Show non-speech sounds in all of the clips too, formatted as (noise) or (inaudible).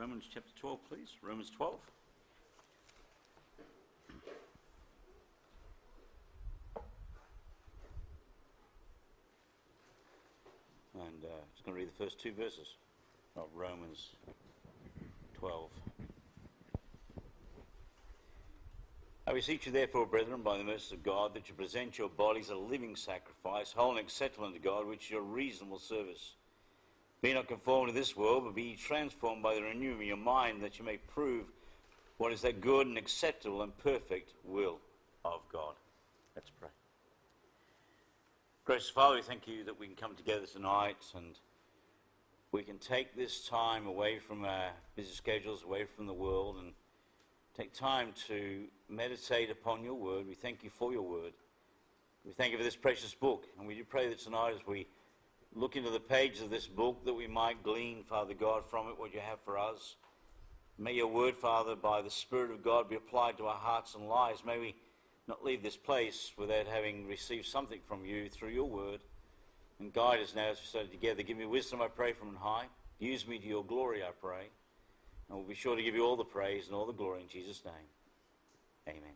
Romans chapter 12, please. Romans 12. And uh, just going to read the first two verses of Romans 12. I beseech you, therefore, brethren, by the mercy of God, that you present your bodies a living sacrifice, whole and acceptable unto God, which is your reasonable service. Be not conformed to this world, but be transformed by the renewing of your mind, that you may prove what is that good and acceptable and perfect will of God. Let's pray. Gracious Father, we thank you that we can come together tonight and we can take this time away from our busy schedules, away from the world, and take time to meditate upon your word. We thank you for your word. We thank you for this precious book, and we do pray that tonight as we look into the pages of this book that we might glean, Father God, from it what you have for us. May your word, Father, by the Spirit of God be applied to our hearts and lives. May we not leave this place without having received something from you through your word. And guide us now as we study together. Give me wisdom, I pray, from on high. Use me to your glory, I pray. And we'll be sure to give you all the praise and all the glory in Jesus' name. Amen.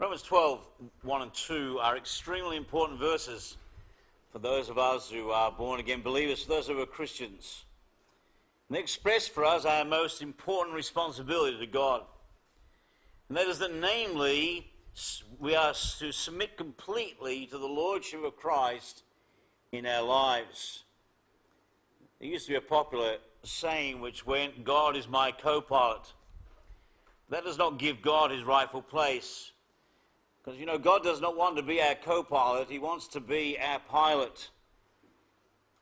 Romans 12, 1 and 2 are extremely important verses for those of us who are born again believers, for those who are Christians. And they express for us our most important responsibility to God. And that is that, namely, we are to submit completely to the Lordship of Christ in our lives. There used to be a popular saying which went, God is my co pilot. That does not give God his rightful place. Because, you know, God does not want to be our co pilot, He wants to be our pilot.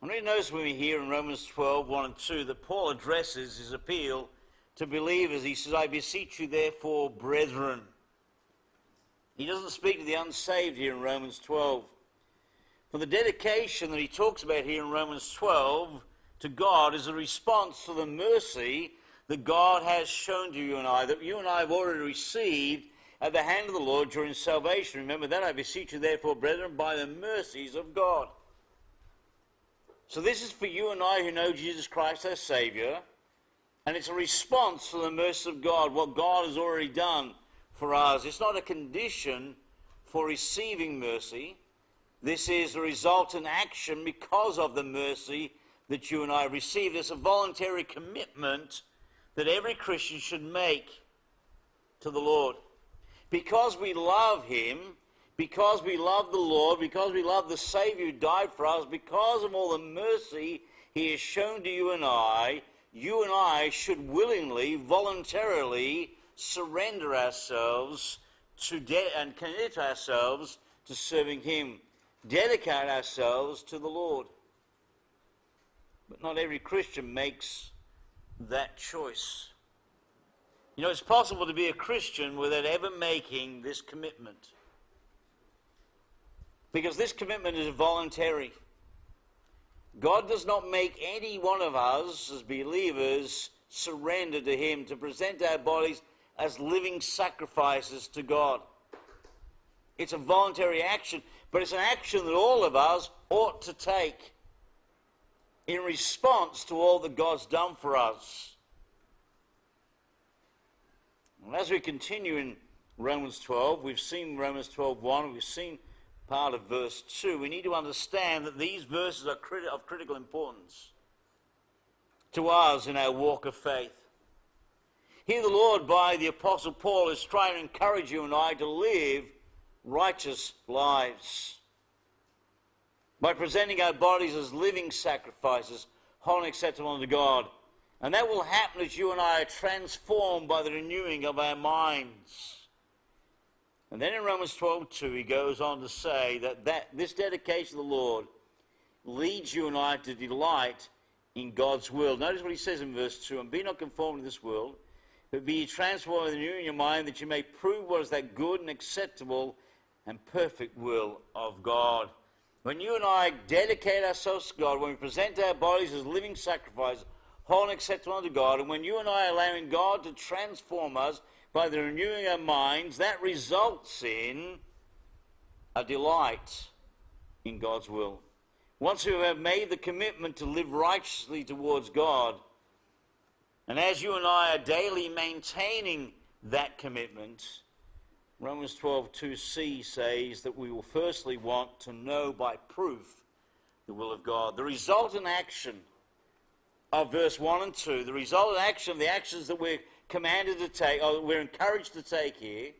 And we notice when we hear in Romans 12, 1 and 2, that Paul addresses his appeal to believers. He says, I beseech you, therefore, brethren. He doesn't speak to the unsaved here in Romans 12. For the dedication that he talks about here in Romans 12 to God is a response to the mercy that God has shown to you and I, that you and I have already received at the hand of the Lord during salvation. Remember that, I beseech you, therefore, brethren, by the mercies of God. So this is for you and I who know Jesus Christ our Savior, and it's a response to the mercy of God, what God has already done for us. It's not a condition for receiving mercy. This is a resultant action because of the mercy that you and I received. It's a voluntary commitment that every Christian should make to the Lord because we love him, because we love the Lord, because we love the Savior who died for us, because of all the mercy he has shown to you and I, you and I should willingly, voluntarily surrender ourselves to de- and commit ourselves to serving him, dedicate ourselves to the Lord. But not every Christian makes that choice. You know, it's possible to be a Christian without ever making this commitment. Because this commitment is voluntary. God does not make any one of us as believers surrender to Him to present our bodies as living sacrifices to God. It's a voluntary action, but it's an action that all of us ought to take in response to all that God's done for us. And as we continue in Romans 12, we've seen Romans 12.1, we've seen part of verse 2. We need to understand that these verses are of critical importance to us in our walk of faith. Here, the Lord, by the Apostle Paul, is trying to encourage you and I to live righteous lives by presenting our bodies as living sacrifices, holy and acceptable unto God. And that will happen as you and I are transformed by the renewing of our minds. And then in Romans 12, 2, he goes on to say that, that this dedication to the Lord leads you and I to delight in God's will. Notice what he says in verse 2 And be not conformed to this world, but be transformed the renewing of your mind, that you may prove what is that good and acceptable and perfect will of God. When you and I dedicate ourselves to God, when we present our bodies as living sacrifices, whole and acceptable unto God. And when you and I are allowing God to transform us by the renewing of our minds, that results in a delight in God's will. Once we have made the commitment to live righteously towards God, and as you and I are daily maintaining that commitment, Romans 12 2c says that we will firstly want to know by proof the will of God. The resultant action of verse 1 and 2, the resultant action of the actions that we're commanded to take, or we're encouraged to take here,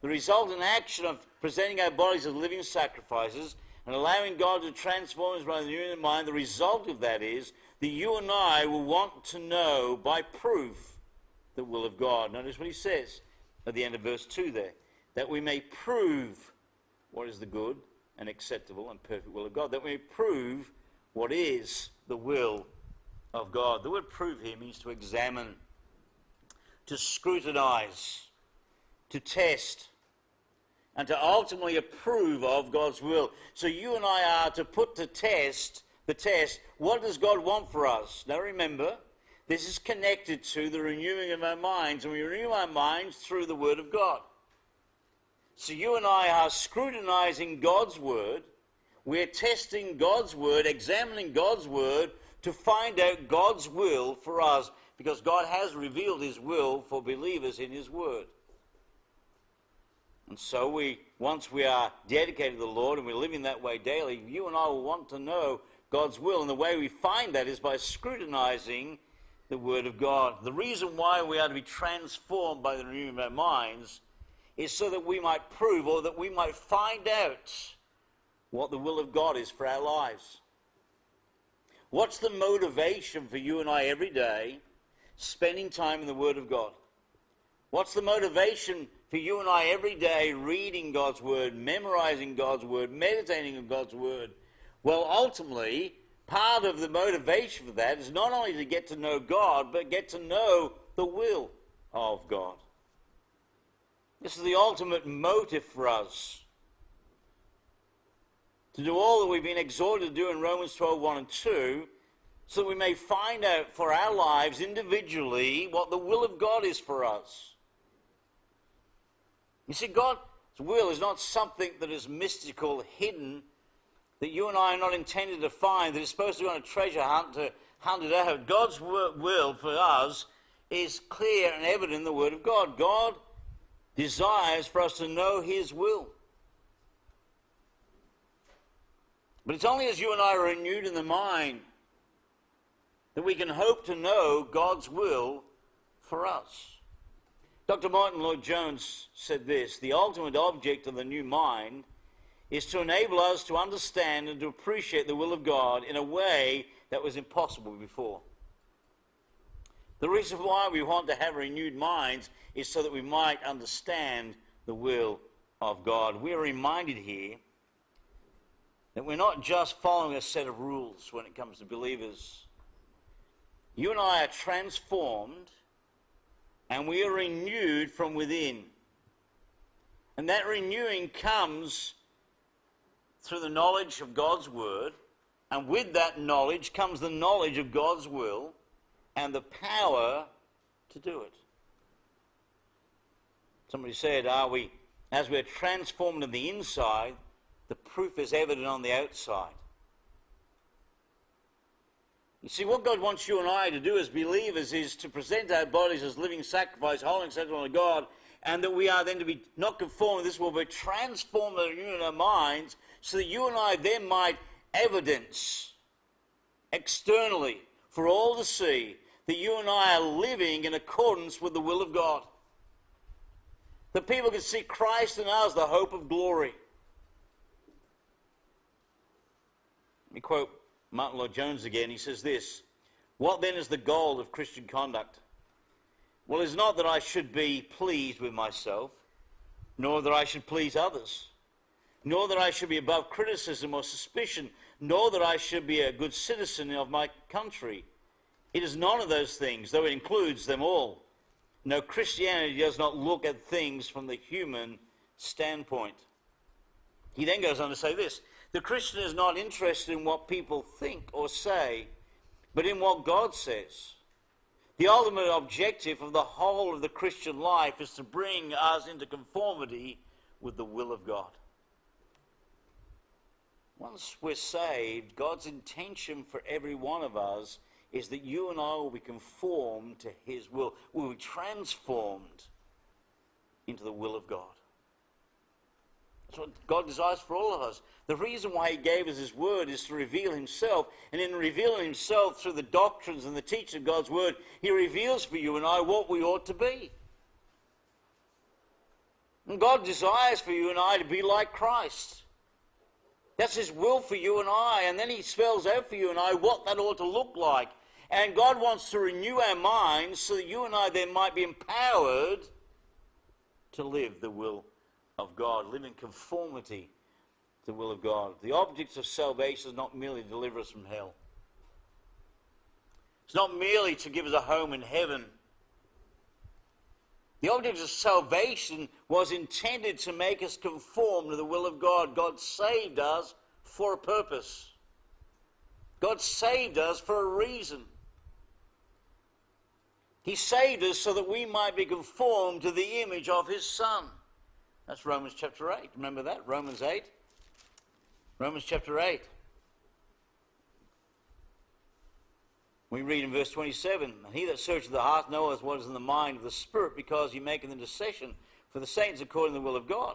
the resultant action of presenting our bodies as living sacrifices and allowing God to transform us by the renewing of mind, the result of that is that you and I will want to know by proof the will of God. Notice what he says at the end of verse 2 there that we may prove what is the good and acceptable and perfect will of God, that we may prove what is the will of God. The word prove here means to examine, to scrutinize, to test, and to ultimately approve of God's will. So you and I are to put to test the test what does God want for us? Now remember, this is connected to the renewing of our minds, and we renew our minds through the Word of God. So you and I are scrutinizing God's Word. We're testing God's Word, examining God's Word to find out God's will for us because God has revealed His will for believers in His Word. And so we, once we are dedicated to the Lord and we're living that way daily, you and I will want to know God's will. And the way we find that is by scrutinizing the Word of God. The reason why we are to be transformed by the renewing of our minds is so that we might prove or that we might find out what the will of God is for our lives. What's the motivation for you and I every day spending time in the Word of God? What's the motivation for you and I every day reading God's Word, memorizing God's Word, meditating on God's Word? Well, ultimately, part of the motivation for that is not only to get to know God, but get to know the will of God. This is the ultimate motive for us. To do all that we've been exhorted to do in Romans 12 1 and 2, so that we may find out for our lives individually what the will of God is for us. You see, God's will is not something that is mystical, hidden, that you and I are not intended to find, that is supposed to be on a treasure hunt to hunt it out. God's will for us is clear and evident in the Word of God. God desires for us to know His will. But it's only as you and I are renewed in the mind that we can hope to know God's will for us. Dr. Martyn Lloyd-Jones said this The ultimate object of the new mind is to enable us to understand and to appreciate the will of God in a way that was impossible before. The reason why we want to have renewed minds is so that we might understand the will of God. We are reminded here that we're not just following a set of rules when it comes to believers. You and I are transformed and we are renewed from within. And that renewing comes through the knowledge of God's Word, and with that knowledge comes the knowledge of God's will and the power to do it. Somebody said, Are we, as we're transformed on the inside, the proof is evident on the outside. You see, what God wants you and I to do as believers is to present our bodies as living sacrifice, holy and acceptable to God, and that we are then to be not conformed to this world, but transformed in our minds, so that you and I then might evidence externally for all to see that you and I are living in accordance with the will of God. That people can see Christ in us, the hope of glory. Me quote Martyn Lloyd-Jones again. He says this What then is the goal of Christian conduct? Well, it's not that I should be pleased with myself, nor that I should please others, nor that I should be above criticism or suspicion, nor that I should be a good citizen of my country it is none of those things, though it includes them all. No, Christianity does not look at things from the human standpoint. He then goes on to say this The Christian is not interested in what people think or say, but in what God says. The ultimate objective of the whole of the Christian life is to bring us into conformity with the will of God. Once we're saved, God's intention for every one of us is that you and I will be conformed to His will. We'll be transformed into the will of God. That's what God desires for all of us. The reason why He gave us His Word is to reveal Himself. And in revealing Himself through the doctrines and the teaching of God's Word, He reveals for you and I what we ought to be. And God desires for you and I to be like Christ. That's His will for you and I. And then He spells out for you and I what that ought to look like. And God wants to renew our minds so that you and I then might be empowered to live the will of God, live in conformity to the will of God. The object of salvation is not merely to deliver us from hell. It's not merely to give us a home in heaven. The object of salvation was intended to make us conform to the will of God. God saved us for a purpose. God saved us for a reason. He saved us so that we might be conformed to the image of His Son. That's Romans chapter 8. Remember that? Romans 8. Romans chapter 8. We read in verse 27 He that searcheth the heart knoweth what is in the mind of the Spirit, because he maketh intercession for the saints according to the will of God.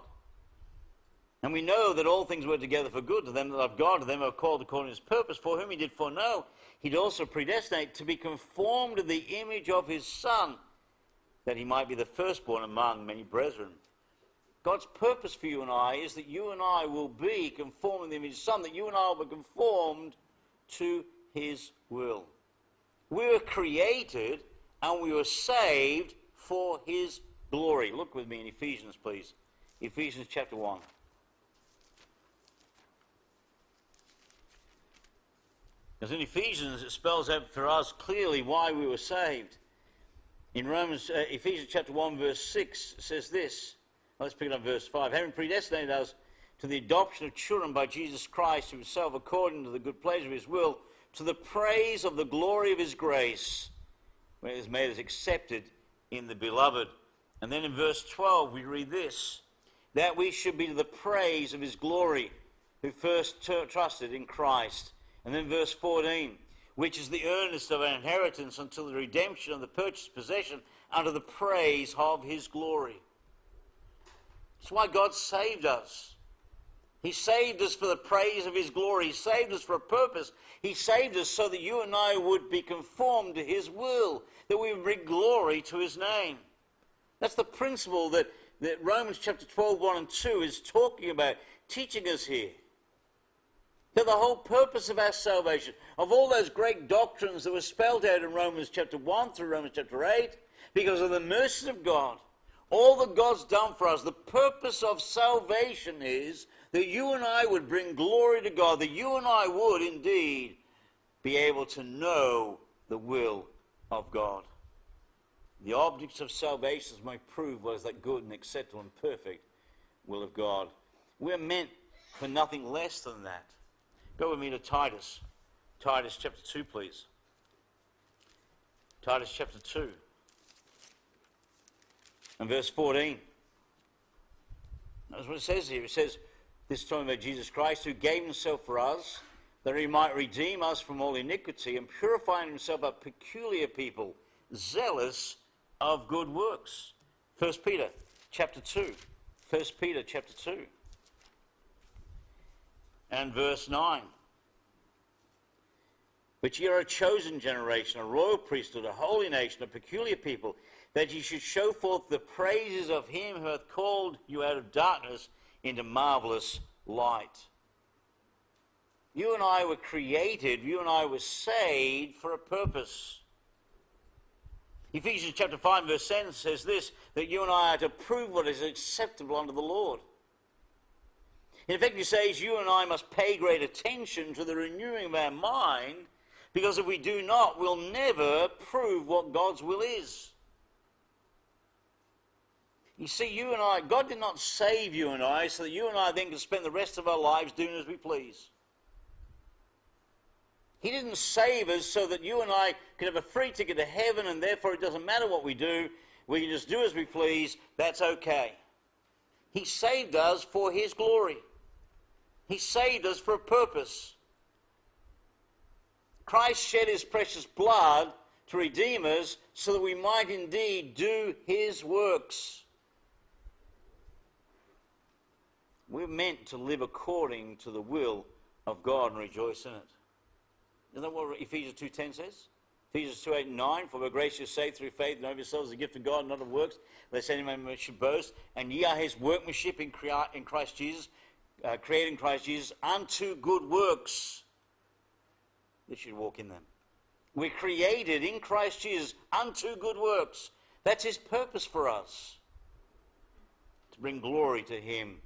And we know that all things work together for good to them that love God, to them who are called according to his purpose, for whom he did foreknow, he'd also predestinate to be conformed to the image of his Son, that he might be the firstborn among many brethren. God's purpose for you and I is that you and I will be conformed to the image of his Son, that you and I will be conformed to his will. We were created and we were saved for His glory. Look with me in Ephesians, please. Ephesians chapter 1. Because in Ephesians, it spells out for us clearly why we were saved. In Romans, uh, Ephesians chapter 1, verse 6 says this. Let's pick it up verse 5. Having predestinated us to the adoption of children by Jesus Christ himself according to the good pleasure of his will, to the praise of the glory of his grace, when it has made us accepted in the beloved. And then in verse 12, we read this that we should be to the praise of his glory, who first t- trusted in Christ. And then verse 14, which is the earnest of our inheritance until the redemption of the purchased possession unto the praise of his glory. That's why God saved us. He saved us for the praise of His glory. He saved us for a purpose. He saved us so that you and I would be conformed to His will, that we would bring glory to His name. That's the principle that, that Romans chapter 12, 1 and 2 is talking about, teaching us here. That the whole purpose of our salvation, of all those great doctrines that were spelled out in Romans chapter 1 through Romans chapter 8, because of the mercies of God, all that God's done for us, the purpose of salvation is that you and I would bring glory to God, that you and I would indeed be able to know the will of God. The objects of salvation may prove was that good and acceptable and perfect will of God. We're meant for nothing less than that. Go with me to Titus. Titus chapter 2, please. Titus chapter 2 and verse 14. That's what it says here. It says, this time about Jesus Christ, who gave himself for us, that he might redeem us from all iniquity and purify himself a peculiar people, zealous of good works. 1 Peter chapter 2. 1 Peter chapter 2. And verse 9. But ye are a chosen generation, a royal priesthood, a holy nation, a peculiar people, that ye should show forth the praises of him who hath called you out of darkness into marvelous light. You and I were created, you and I were saved for a purpose. Ephesians chapter 5, verse 10 says this that you and I are to prove what is acceptable unto the Lord. In fact, he says you and I must pay great attention to the renewing of our mind because if we do not, we'll never prove what God's will is. You see, you and I, God did not save you and I so that you and I then can spend the rest of our lives doing as we please. He didn't save us so that you and I could have a free ticket to heaven and therefore it doesn't matter what we do, we can just do as we please, that's okay. He saved us for His glory. He saved us for a purpose. Christ shed his precious blood to redeem us so that we might indeed do his works. We're meant to live according to the will of God and rejoice in it. Isn't that what Ephesians 2.10 says? Ephesians 2, 8, 9, For by grace you're saved through faith, and of yourselves a gift of God, not of works, lest any man should boast. And ye are his workmanship in, Christ Jesus, uh, created in Christ Jesus, unto good works, that should walk in them. We're created in Christ Jesus unto good works. That's his purpose for us, to bring glory to him.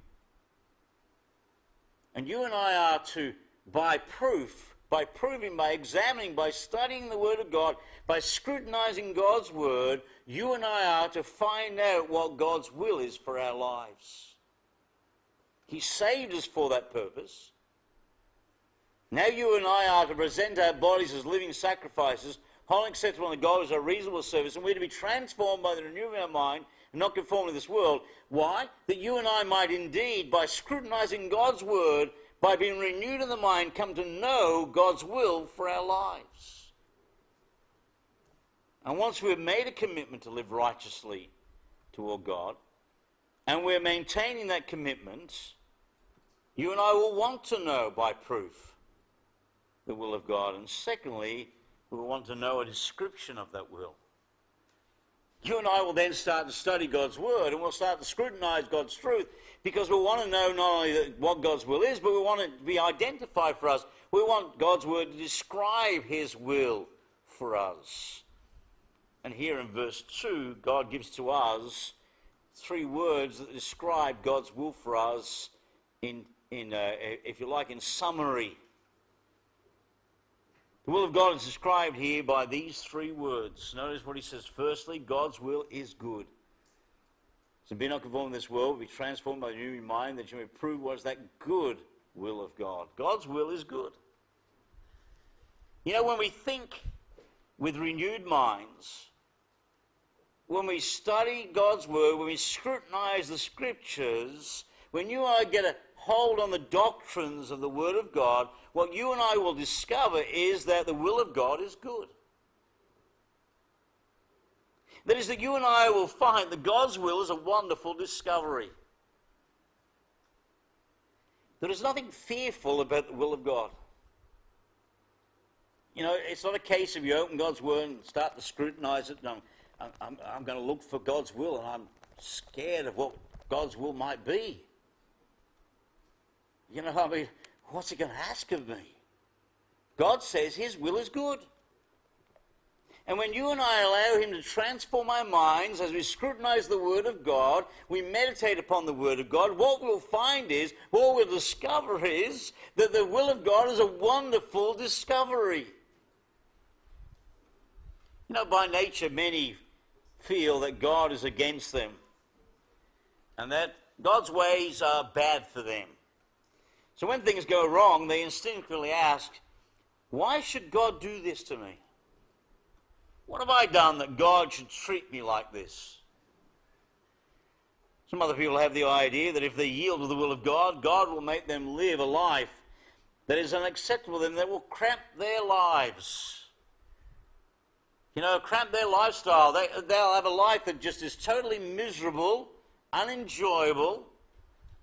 And you and I are to, by proof, by proving, by examining, by studying the Word of God, by scrutinizing God's Word, you and I are to find out what God's will is for our lives. He saved us for that purpose. Now you and I are to present our bodies as living sacrifices, wholly acceptable unto God as a reasonable service, and we're to be transformed by the renewing of our mind and not conform to this world. Why? That you and I might indeed, by scrutinizing God's Word, by being renewed in the mind, come to know God's will for our lives. And once we've made a commitment to live righteously toward God, and we're maintaining that commitment, you and I will want to know by proof the will of God. And secondly, we want to know a description of that will. You and I will then start to study God's Word and we'll start to scrutinize God's truth because we want to know not only what God's will is, but we want it to be identified for us. We want God's Word to describe His will for us. And here in verse 2, God gives to us three words that describe God's will for us in, in uh, if you like, in summary. The will of God is described here by these three words. Notice what he says. Firstly, God's will is good. So be not conformed to this world, be transformed by the new mind, that you may prove what is that good will of God. God's will is good. You know, when we think with renewed minds, when we study God's word, when we scrutinize the scriptures, when you and I get a hold on the doctrines of the word of God, what you and I will discover is that the will of God is good. That is, that you and I will find that God's will is a wonderful discovery. There is nothing fearful about the will of God. You know, it's not a case of you open God's word and start to scrutinize it. And I'm, I'm, I'm going to look for God's will, and I'm scared of what God's will might be. You know, I mean, What's he going to ask of me? God says his will is good. And when you and I allow him to transform our minds as we scrutinize the Word of God, we meditate upon the Word of God, what we'll find is, what we'll discover is that the will of God is a wonderful discovery. You know, by nature, many feel that God is against them and that God's ways are bad for them. So when things go wrong, they instinctively ask, Why should God do this to me? What have I done that God should treat me like this? Some other people have the idea that if they yield to the will of God, God will make them live a life that is unacceptable to them, that will cramp their lives. You know, cramp their lifestyle. They, they'll have a life that just is totally miserable, unenjoyable,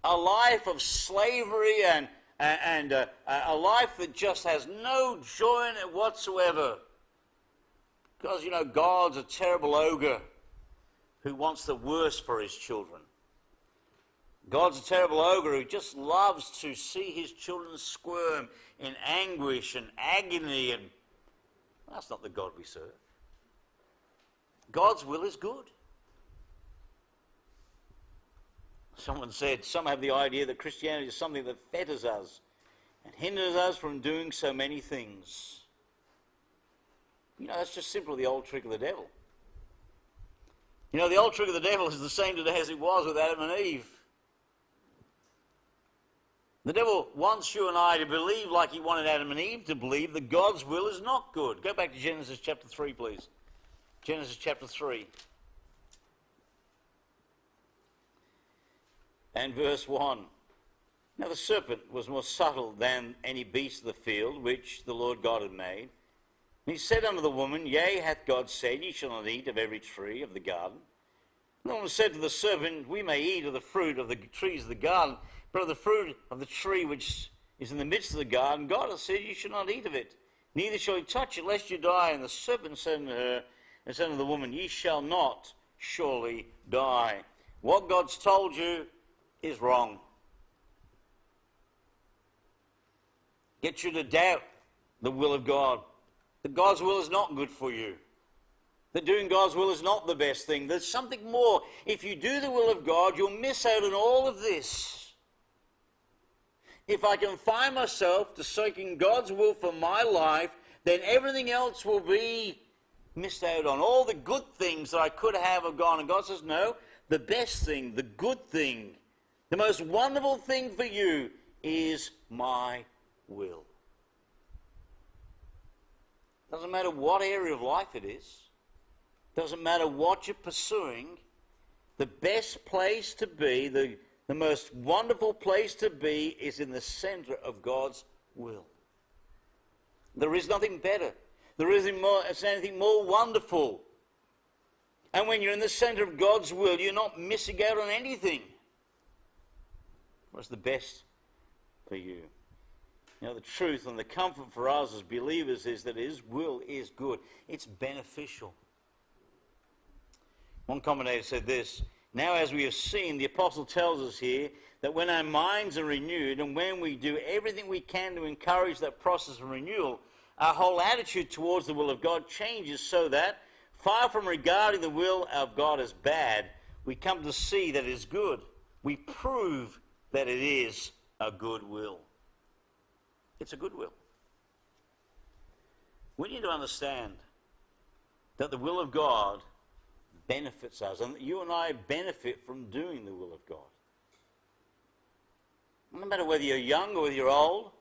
a life of slavery and, and uh, a life that just has no joy in it whatsoever. Because, you know, God's a terrible ogre who wants the worst for his children. God's a terrible ogre who just loves to see his children squirm in anguish and agony, and that's not the God we serve. God's will is good. Someone said, some have the idea that Christianity is something that fetters us and hinders us from doing so many things. You know, that's just simply the old trick of the devil. You know, the old trick of the devil is the same today as it was with Adam and Eve. The devil wants you and I to believe, like he wanted Adam and Eve to believe, that God's will is not good. Go back to Genesis chapter 3, please. Genesis chapter 3. And verse 1. Now the serpent was more subtle than any beast of the field which the Lord God had made. And he said unto the woman, Yea, hath God said, Ye shall not eat of every tree of the garden? And the woman said to the serpent, We may eat of the fruit of the trees of the garden, but of the fruit of the tree which is in the midst of the garden, God hath said, Ye shall not eat of it, neither shall ye touch it, lest you die. And the serpent said unto her, and said unto the woman, Ye shall not surely die. What God's told you is wrong. Get you to doubt the will of God. That God's will is not good for you. That doing God's will is not the best thing. There's something more. If you do the will of God, you'll miss out on all of this. If I can find myself to seeking God's will for my life, then everything else will be missed out on. All the good things that I could have have gone. And God says, no, the best thing, the good thing, the most wonderful thing for you is my will. Doesn't matter what area of life it is. Doesn't matter what you're pursuing. The best place to be, the, the most wonderful place to be, is in the center of God's will. There is nothing better. There isn't more, anything more wonderful. And when you're in the center of God's will, you're not missing out on anything. What's the best for you? You know, the truth and the comfort for us as believers is that His will is good, it's beneficial. One commentator said this Now, as we have seen, the apostle tells us here that when our minds are renewed and when we do everything we can to encourage that process of renewal, our whole attitude towards the will of God changes so that, far from regarding the will of God as bad, we come to see that it is good. We prove that it is a good will. It's a good will. We need to understand that the will of God benefits us, and that you and I benefit from doing the will of God. No matter whether you're young or whether you're old,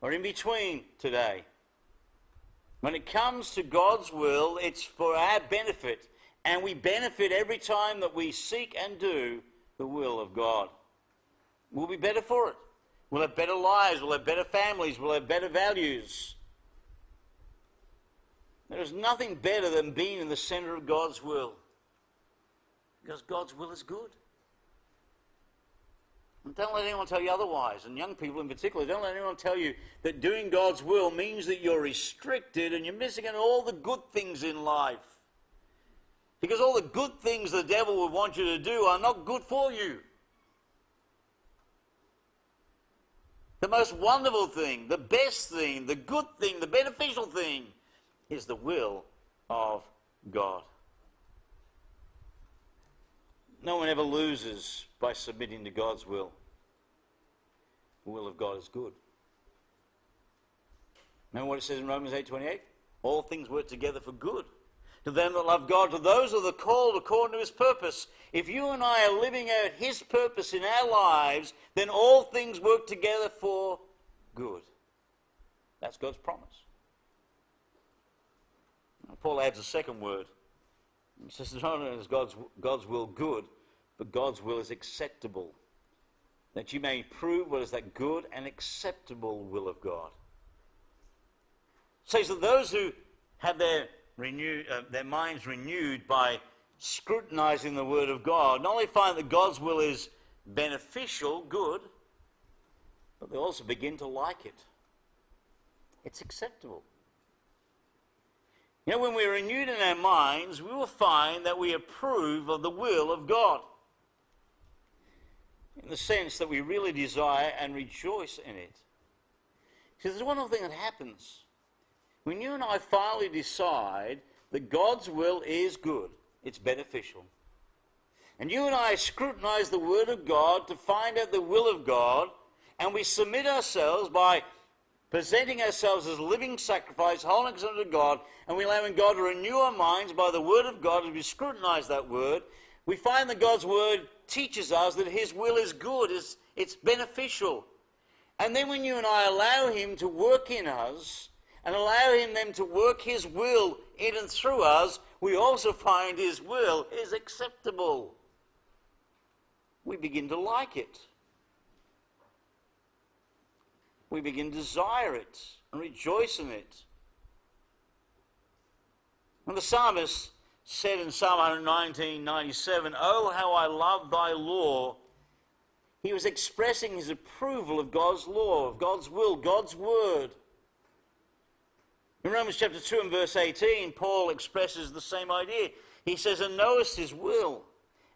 or in between today. When it comes to God's will, it's for our benefit. And we benefit every time that we seek and do the will of God. We'll be better for it. We'll have better lives. We'll have better families. We'll have better values. There is nothing better than being in the center of God's will. Because God's will is good. And don't let anyone tell you otherwise. And young people in particular, don't let anyone tell you that doing God's will means that you're restricted and you're missing out on all the good things in life. Because all the good things the devil would want you to do are not good for you. The most wonderful thing, the best thing, the good thing, the beneficial thing is the will of God. No one ever loses by submitting to God's will. The will of God is good. Remember what it says in Romans 8:28? All things work together for good. To them that love God, to those that are called according to his purpose. If you and I are living out his purpose in our lives, then all things work together for good. That's God's promise. Paul adds a second word. He says, not only is God's, God's will good, but God's will is acceptable. That you may prove what is that good and acceptable will of God. Says that those who have their, renew, uh, their minds renewed by scrutinizing the Word of God not only find that God's will is beneficial, good, but they also begin to like it. It's acceptable. You know, when we're renewed in our minds, we will find that we approve of the will of God. In the sense that we really desire and rejoice in it. See, there's one other thing that happens. When you and I finally decide that God's will is good, it's beneficial. And you and I scrutinize the Word of God to find out the will of God, and we submit ourselves by presenting ourselves as living sacrifice, holy unto God, and we allowing God to renew our minds by the Word of God as we scrutinize that Word, we find that God's Word teaches us that His will is good, it's, it's beneficial. And then when you and I allow Him to work in us, and allowing them to work His will in and through us, we also find His will is acceptable. We begin to like it. we begin to desire it and rejoice in it. And the psalmist said in Psalm 119, 97, Oh, how I love thy law. He was expressing his approval of God's law, of God's will, God's word. In Romans chapter 2 and verse 18, Paul expresses the same idea. He says, And knowest his will,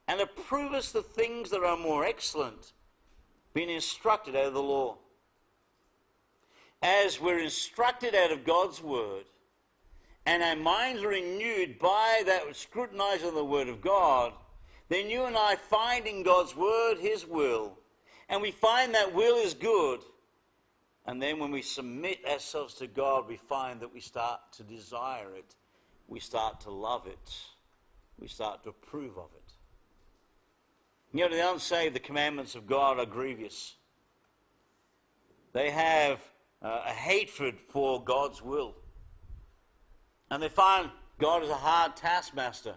and approvest the things that are more excellent, being instructed out of the law. As we're instructed out of God's word, and our minds are renewed by that scrutinizing of the Word of God, then you and I find in God's Word His will, and we find that will is good. And then when we submit ourselves to God, we find that we start to desire it, we start to love it, we start to approve of it. You know, to the unsaved, the commandments of God are grievous. They have uh, a hatred for God's will. And they find God is a hard taskmaster.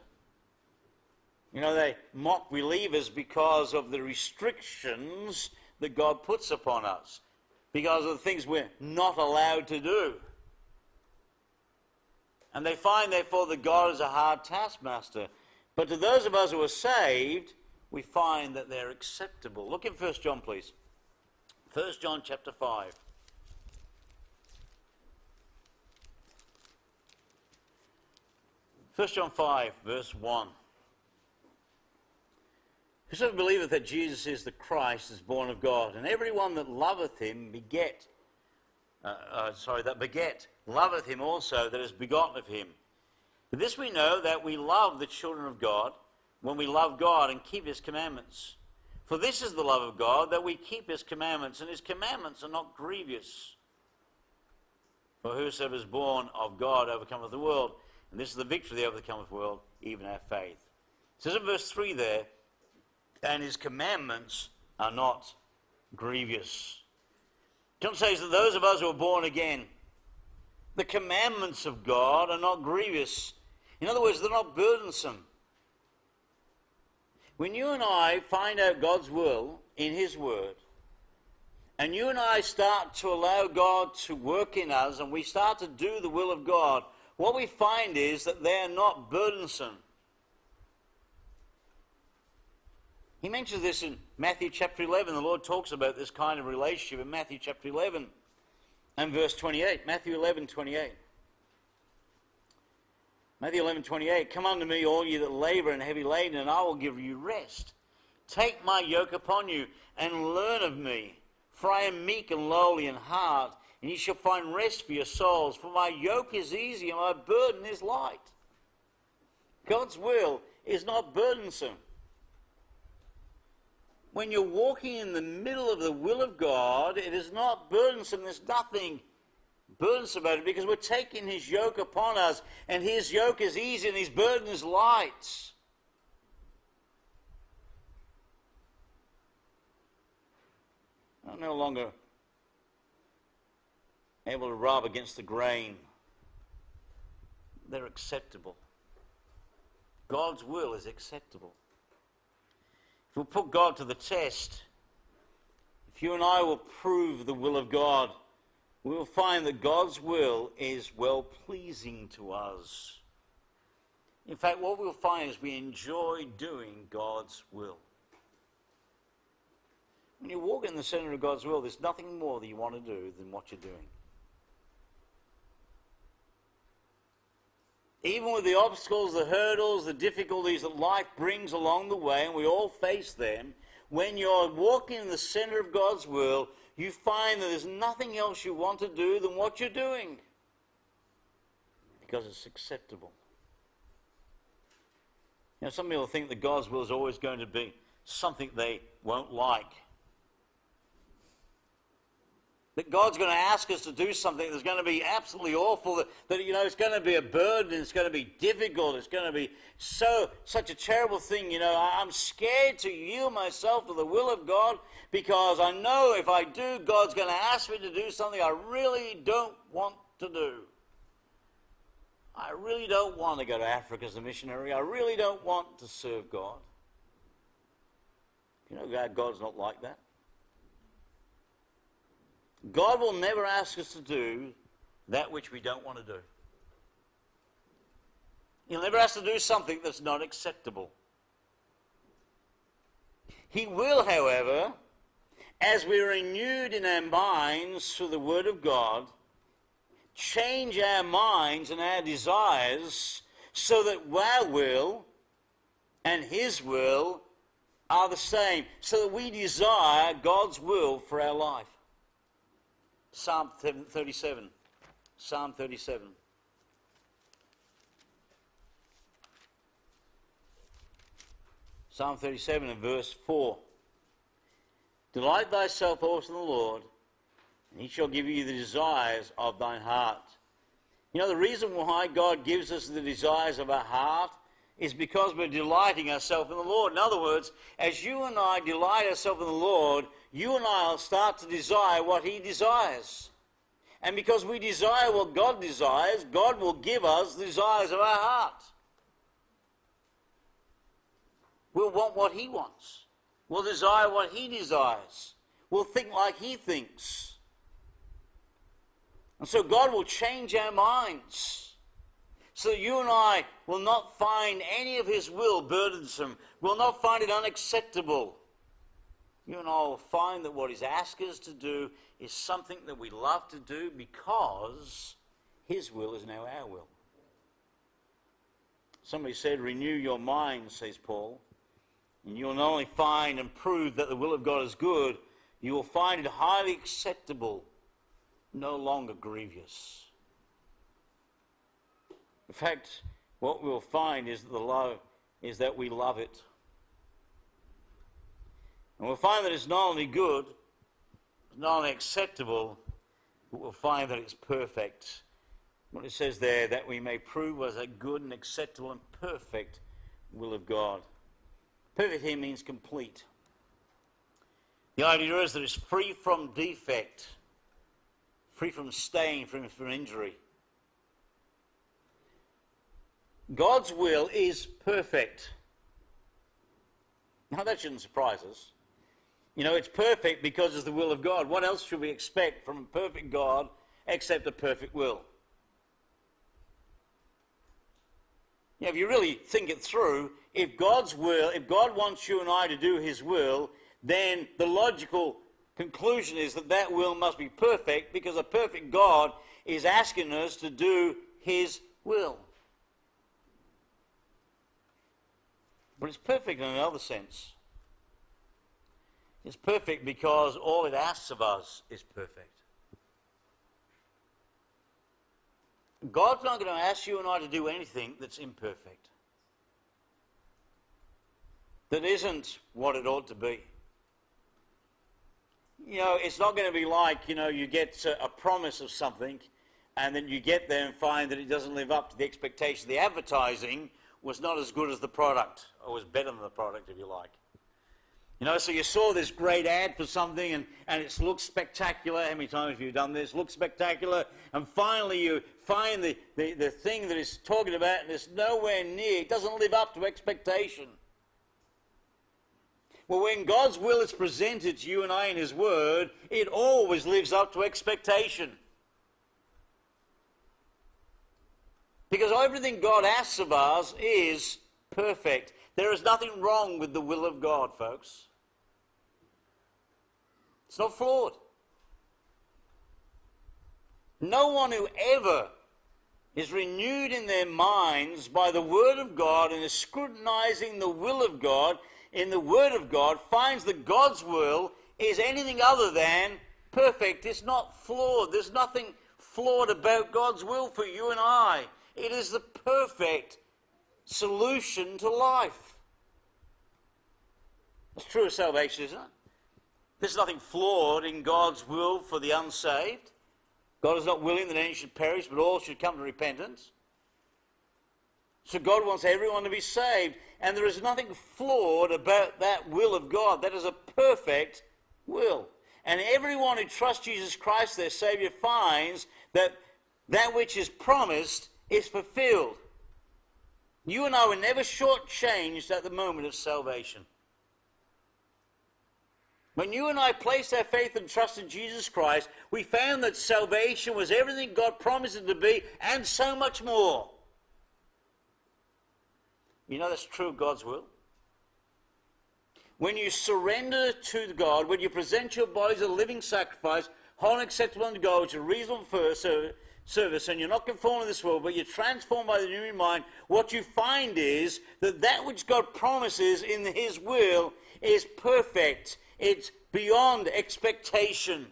You know, they mock believers because of the restrictions that God puts upon us, because of the things we're not allowed to do. And they find, therefore, that God is a hard taskmaster. But to those of us who are saved, we find that they're acceptable. Look in 1 John, please. 1 John chapter 5. 1 John 5, verse 1. Whosoever believeth that Jesus is the Christ is born of God, and everyone that loveth him beget, uh, uh, sorry, that beget, loveth him also that is begotten of him. But this we know that we love the children of God when we love God and keep his commandments. For this is the love of God, that we keep his commandments, and his commandments are not grievous. For whosoever is born of God overcometh the world. And this is the victory that overcometh the world, even our faith. It says in verse 3 there, and his commandments are not grievous. John says that those of us who are born again, the commandments of God are not grievous. In other words, they're not burdensome. When you and I find out God's will in His Word, and you and I start to allow God to work in us, and we start to do the will of God, what we find is that they are not burdensome. He mentions this in Matthew chapter 11. The Lord talks about this kind of relationship in Matthew chapter 11 and verse 28. Matthew 11, 28. Matthew 11, 28. Come unto me, all ye that labor and heavy laden, and I will give you rest. Take my yoke upon you and learn of me, for I am meek and lowly in heart, and ye shall find rest for your souls. For my yoke is easy and my burden is light. God's will is not burdensome. When you're walking in the middle of the will of God, it is not burdensome. There's nothing burdensome about it because we're taking His yoke upon us, and His yoke is easy and His burden is light. I'm no longer able to rub against the grain. They're acceptable. God's will is acceptable. If we put God to the test, if you and I will prove the will of God, we will find that God's will is well pleasing to us. In fact, what we'll find is we enjoy doing God's will. When you walk in the center of God's will, there's nothing more that you want to do than what you're doing. Even with the obstacles, the hurdles, the difficulties that life brings along the way, and we all face them, when you're walking in the center of God's will, you find that there's nothing else you want to do than what you're doing because it's acceptable. You know, some people think that God's will is always going to be something they won't like that God's going to ask us to do something that's going to be absolutely awful, that, that, you know, it's going to be a burden, it's going to be difficult, it's going to be so, such a terrible thing, you know, I'm scared to yield myself to the will of God because I know if I do, God's going to ask me to do something I really don't want to do. I really don't want to go to Africa as a missionary. I really don't want to serve God. You know, God's not like that. God will never ask us to do that which we don't want to do. He'll never ask us to do something that's not acceptable. He will, however, as we're renewed in our minds through the Word of God, change our minds and our desires so that our will and His will are the same, so that we desire God's will for our life. Psalm 37. Psalm 37. Psalm 37 and verse 4. Delight thyself also in the Lord, and he shall give you the desires of thine heart. You know, the reason why God gives us the desires of our heart is because we're delighting ourselves in the Lord. In other words, as you and I delight ourselves in the Lord, you and I will start to desire what He desires. And because we desire what God desires, God will give us the desires of our heart. We'll want what He wants. We'll desire what He desires. We'll think like He thinks. And so God will change our minds so that you and I will not find any of His will burdensome, will not find it unacceptable. You and I will find that what He's asked us to do is something that we love to do because His will is now our will. Somebody said, Renew your mind, says Paul, and you'll not only find and prove that the will of God is good, you will find it highly acceptable, no longer grievous. In fact, what we'll find is that the love is that we love it. And we'll find that it's not only good, not only acceptable, but we'll find that it's perfect. What it says there, that we may prove was a good and acceptable and perfect will of God. Perfect here means complete. The idea is that it's free from defect, free from stain, free from injury. God's will is perfect. Now, that shouldn't surprise us. You know, it's perfect because it's the will of God. What else should we expect from a perfect God except a perfect will? You know, if you really think it through, if God's will, if God wants you and I to do His will, then the logical conclusion is that that will must be perfect because a perfect God is asking us to do His will. But it's perfect in another sense. It's perfect because all it asks of us is perfect. God's not going to ask you and I to do anything that's imperfect, that isn't what it ought to be. You know, it's not going to be like, you know, you get a promise of something and then you get there and find that it doesn't live up to the expectation. The advertising was not as good as the product, or was better than the product, if you like. You know, so you saw this great ad for something and, and it looks spectacular. How many times have you done this? Looks spectacular. And finally you find the, the, the thing that it's talking about and it's nowhere near, it doesn't live up to expectation. Well, when God's will is presented to you and I in His Word, it always lives up to expectation. Because everything God asks of us is perfect. There is nothing wrong with the will of God, folks. It's not flawed. No one who ever is renewed in their minds by the Word of God and is scrutinizing the will of God in the Word of God finds that God's will is anything other than perfect. It's not flawed. There's nothing flawed about God's will for you and I. It is the perfect solution to life. It's true of salvation, isn't it? There's nothing flawed in God's will for the unsaved. God is not willing that any should perish, but all should come to repentance. So God wants everyone to be saved, and there is nothing flawed about that will of God. That is a perfect will. And everyone who trusts Jesus Christ, their Savior, finds that that which is promised is fulfilled. You and I were never shortchanged at the moment of salvation. When you and I placed our faith and trust in Jesus Christ, we found that salvation was everything God promised it to be and so much more. You know that's true of God's will? When you surrender to God, when you present your body as a living sacrifice, wholly acceptable unto God, which is reasonable service, and you're not conformed to this world, but you're transformed by the new mind, what you find is that that which God promises in His will is perfect. It's beyond expectation.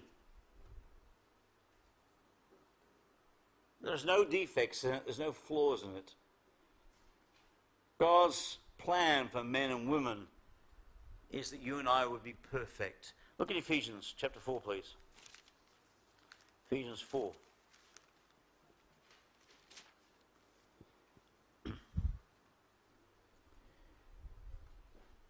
There's no defects in it, there's no flaws in it. God's plan for men and women is that you and I would be perfect. Look at Ephesians chapter 4, please. Ephesians 4.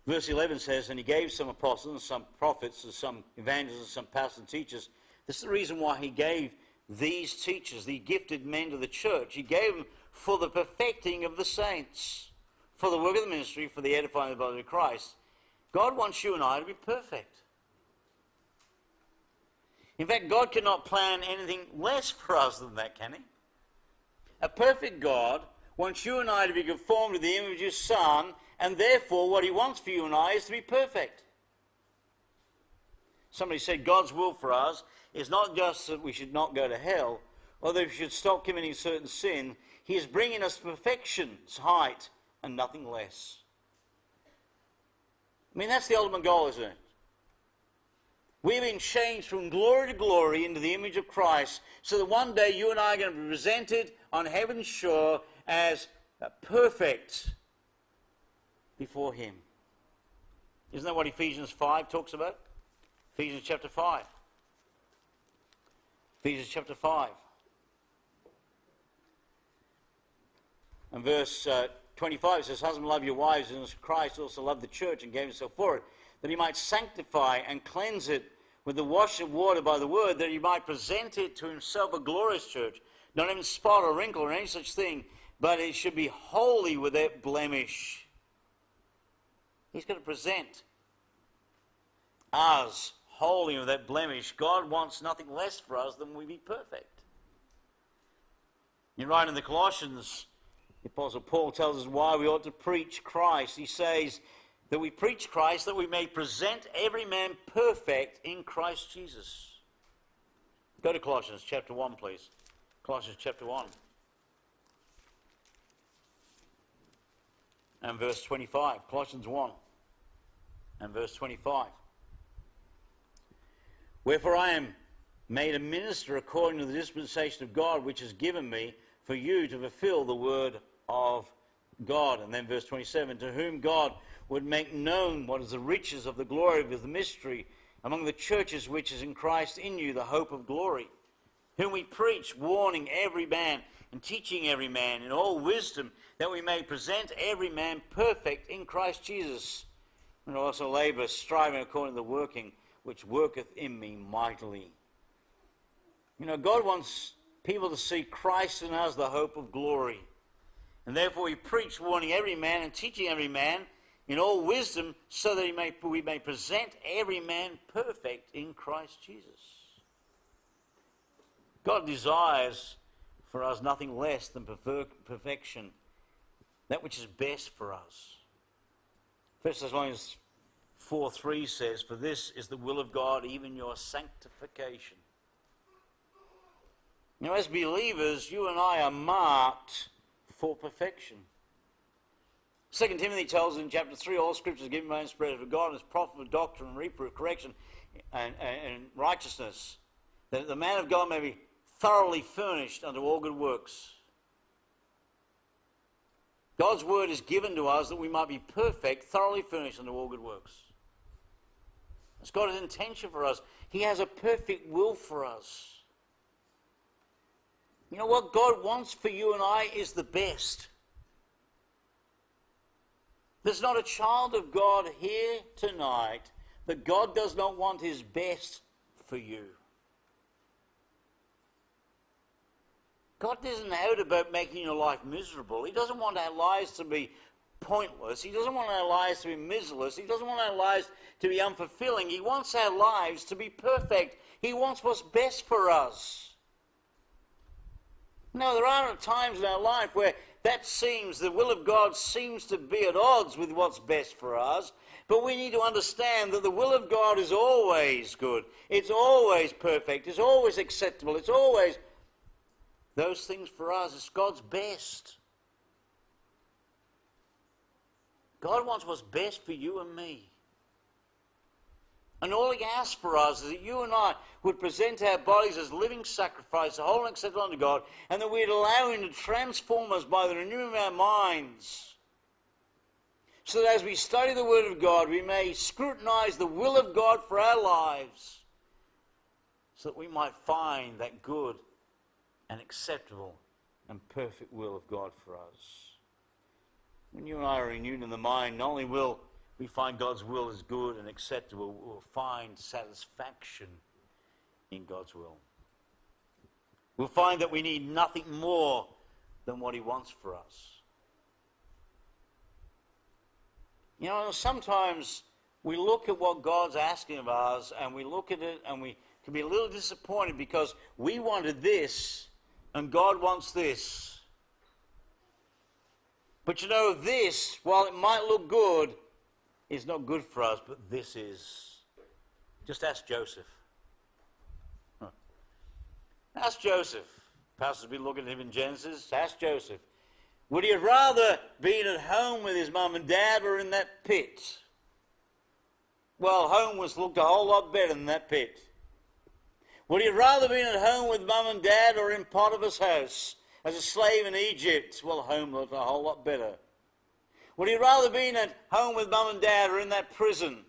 Verse 11 says, And he gave some apostles and some prophets and some evangelists and some pastors and teachers. This is the reason why he gave these teachers, the gifted men to the church. He gave them for the perfecting of the saints, for the work of the ministry, for the edifying of the body of Christ. God wants you and I to be perfect. In fact, God cannot plan anything less for us than that, can He? A perfect God wants you and I to be conformed to the image of His Son and therefore, what he wants for you and I is to be perfect. Somebody said God's will for us is not just that we should not go to hell, or that we should stop committing certain sin. He is bringing us perfection's height and nothing less. I mean, that's the ultimate goal, isn't it? We've been changed from glory to glory into the image of Christ so that one day you and I are going to be presented on heaven's shore as perfect before him. Isn't that what Ephesians 5 talks about? Ephesians chapter 5. Ephesians chapter 5. And verse uh, 25 says, Husband, love your wives, and as Christ also loved the church and gave himself for it, that he might sanctify and cleanse it with the wash of water by the word, that he might present it to himself a glorious church, not even spot or wrinkle or any such thing, but it should be holy without blemish. He's going to present us holy without blemish. God wants nothing less for us than we be perfect. You write in the Colossians, the Apostle Paul tells us why we ought to preach Christ. He says that we preach Christ that we may present every man perfect in Christ Jesus. Go to Colossians chapter 1, please. Colossians chapter 1. And verse 25. Colossians 1 and verse 25. Wherefore I am made a minister according to the dispensation of God which is given me for you to fulfill the word of God. And then verse 27 To whom God would make known what is the riches of the glory of the mystery among the churches which is in Christ in you, the hope of glory. Whom we preach, warning every man and teaching every man in all wisdom, that we may present every man perfect in Christ Jesus and also labour, striving according to the working which worketh in me mightily. You know, God wants people to see Christ in us, the hope of glory. And therefore, we preach, warning every man and teaching every man in all wisdom, so that may, we may present every man perfect in Christ Jesus. God desires for us nothing less than perfection, that which is best for us. 1 Thessalonians 4 3 says, For this is the will of God, even your sanctification. Now, as believers, you and I are marked for perfection. 2 Timothy tells in chapter 3 all scriptures given by inspiration of God and is profitable for doctrine and reproof, correction, and, and, and righteousness, that the man of God may be thoroughly furnished unto all good works. God's word is given to us that we might be perfect, thoroughly furnished unto all good works. It's God's intention for us. He has a perfect will for us. You know what God wants for you and I is the best. There's not a child of God here tonight that God does not want his best for you. God isn't out about making your life miserable. He doesn't want our lives to be pointless. He doesn't want our lives to be miserless. He doesn't want our lives to be unfulfilling. He wants our lives to be perfect. He wants what's best for us. Now, there are times in our life where that seems, the will of God seems to be at odds with what's best for us. But we need to understand that the will of God is always good. It's always perfect. It's always acceptable. It's always those things for us. It's God's best. God wants what's best for you and me. And all he asks for us is that you and I would present our bodies as living sacrifice, whole and acceptable unto God, and that we'd allow him to transform us by the renewing of our minds. So that as we study the Word of God, we may scrutinize the will of God for our lives, so that we might find that good and acceptable and perfect will of God for us. When you and I are renewed in the mind, not only will we find God's will is good and acceptable, we'll find satisfaction in God's will. We'll find that we need nothing more than what He wants for us. You know, sometimes we look at what God's asking of us and we look at it and we can be a little disappointed because we wanted this and God wants this. But you know, this, while it might look good, is not good for us, but this is. Just ask Joseph. Huh. Ask Joseph. Pastor's been looking at him in Genesis. Ask Joseph. Would he have rather been at home with his mum and dad or in that pit? Well, home was looked a whole lot better than that pit. Would he rather been at home with mum and dad or in Potiphar's house as a slave in Egypt? Well, home looked a whole lot better. Would he rather been at home with mum and dad or in that prison?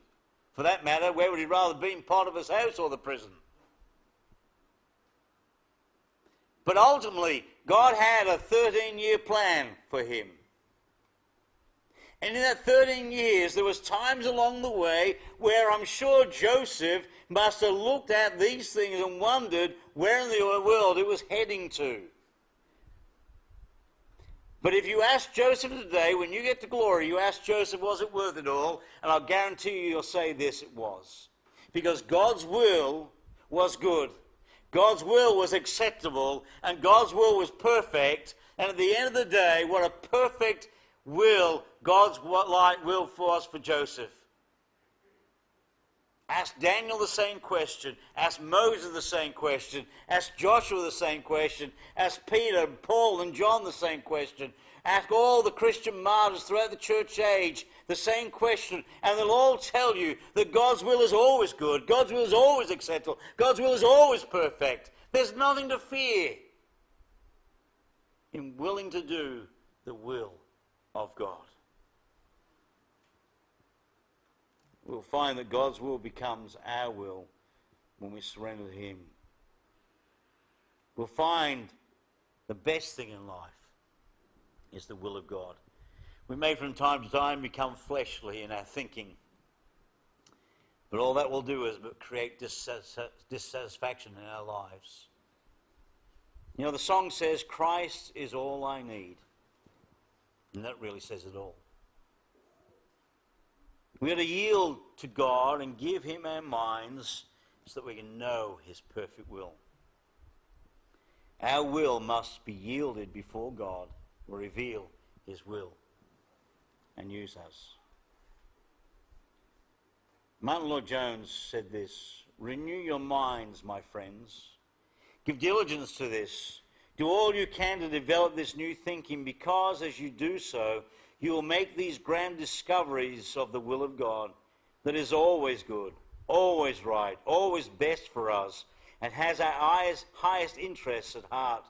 For that matter, where would he rather been, Potiphar's house or the prison? But ultimately, God had a 13 year plan for him. And in that 13 years, there was times along the way where I'm sure Joseph must have looked at these things and wondered where in the world it was heading to. But if you ask Joseph today, when you get to glory, you ask Joseph, was it worth it all? And I'll guarantee you, you'll say this, it was. Because God's will was good. God's will was acceptable and God's will was perfect. And at the end of the day, what a perfect will God's light will for us for Joseph. Ask Daniel the same question. Ask Moses the same question. Ask Joshua the same question. Ask Peter, Paul, and John the same question. Ask all the Christian martyrs throughout the church age the same question, and they'll all tell you that God's will is always good, God's will is always acceptable, God's will is always perfect. There's nothing to fear in willing to do the will of God. We'll find that God's will becomes our will when we surrender to Him. We'll find the best thing in life is the will of God. We may from time to time become fleshly in our thinking. But all that will do is create dissatisfaction in our lives. You know, the song says, Christ is all I need. And that really says it all. We are to yield to God and give Him our minds so that we can know His perfect will. Our will must be yielded before God will reveal His will and use us. Martyn Lloyd-Jones said this Renew your minds, my friends. Give diligence to this. Do all you can to develop this new thinking because as you do so, you will make these grand discoveries of the will of God that is always good, always right, always best for us, and has our highest interests at heart.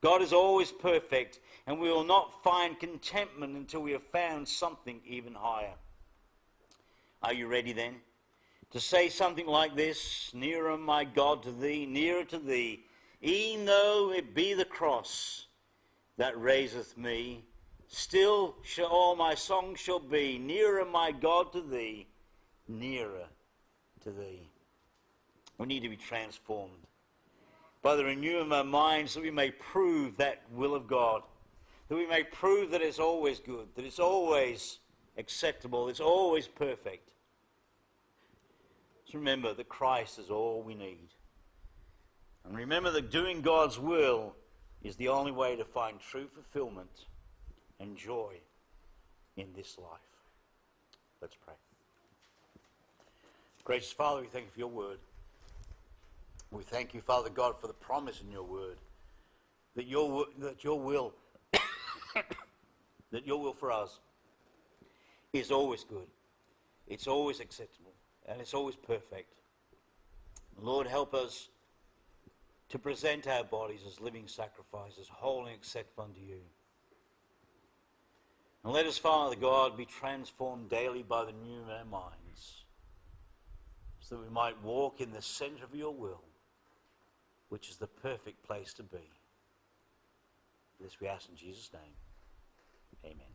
God is always perfect, and we will not find contentment until we have found something even higher. Are you ready then? To say something like this Nearer, my God, to thee, nearer to thee, e'en though it be the cross that raiseth me, still shall all my song shall be nearer, my God, to thee, nearer to thee. We need to be transformed by the renewing of our minds so that we may prove that will of God that we may prove that it's always good, that it's always acceptable, it's always perfect. Just remember that Christ is all we need. And remember that doing God's will is the only way to find true fulfillment and joy in this life. Let's pray. Gracious Father, we thank you for your word. We thank you, Father God, for the promise in your word that your, that your will, (coughs) that your will for us is always good. It's always acceptable and it's always perfect. Lord, help us to present our bodies as living sacrifices, holy and acceptable unto you. And let us, Father God, be transformed daily by the new in our minds, so that we might walk in the center of your will, which is the perfect place to be. This we ask in Jesus' name. Amen.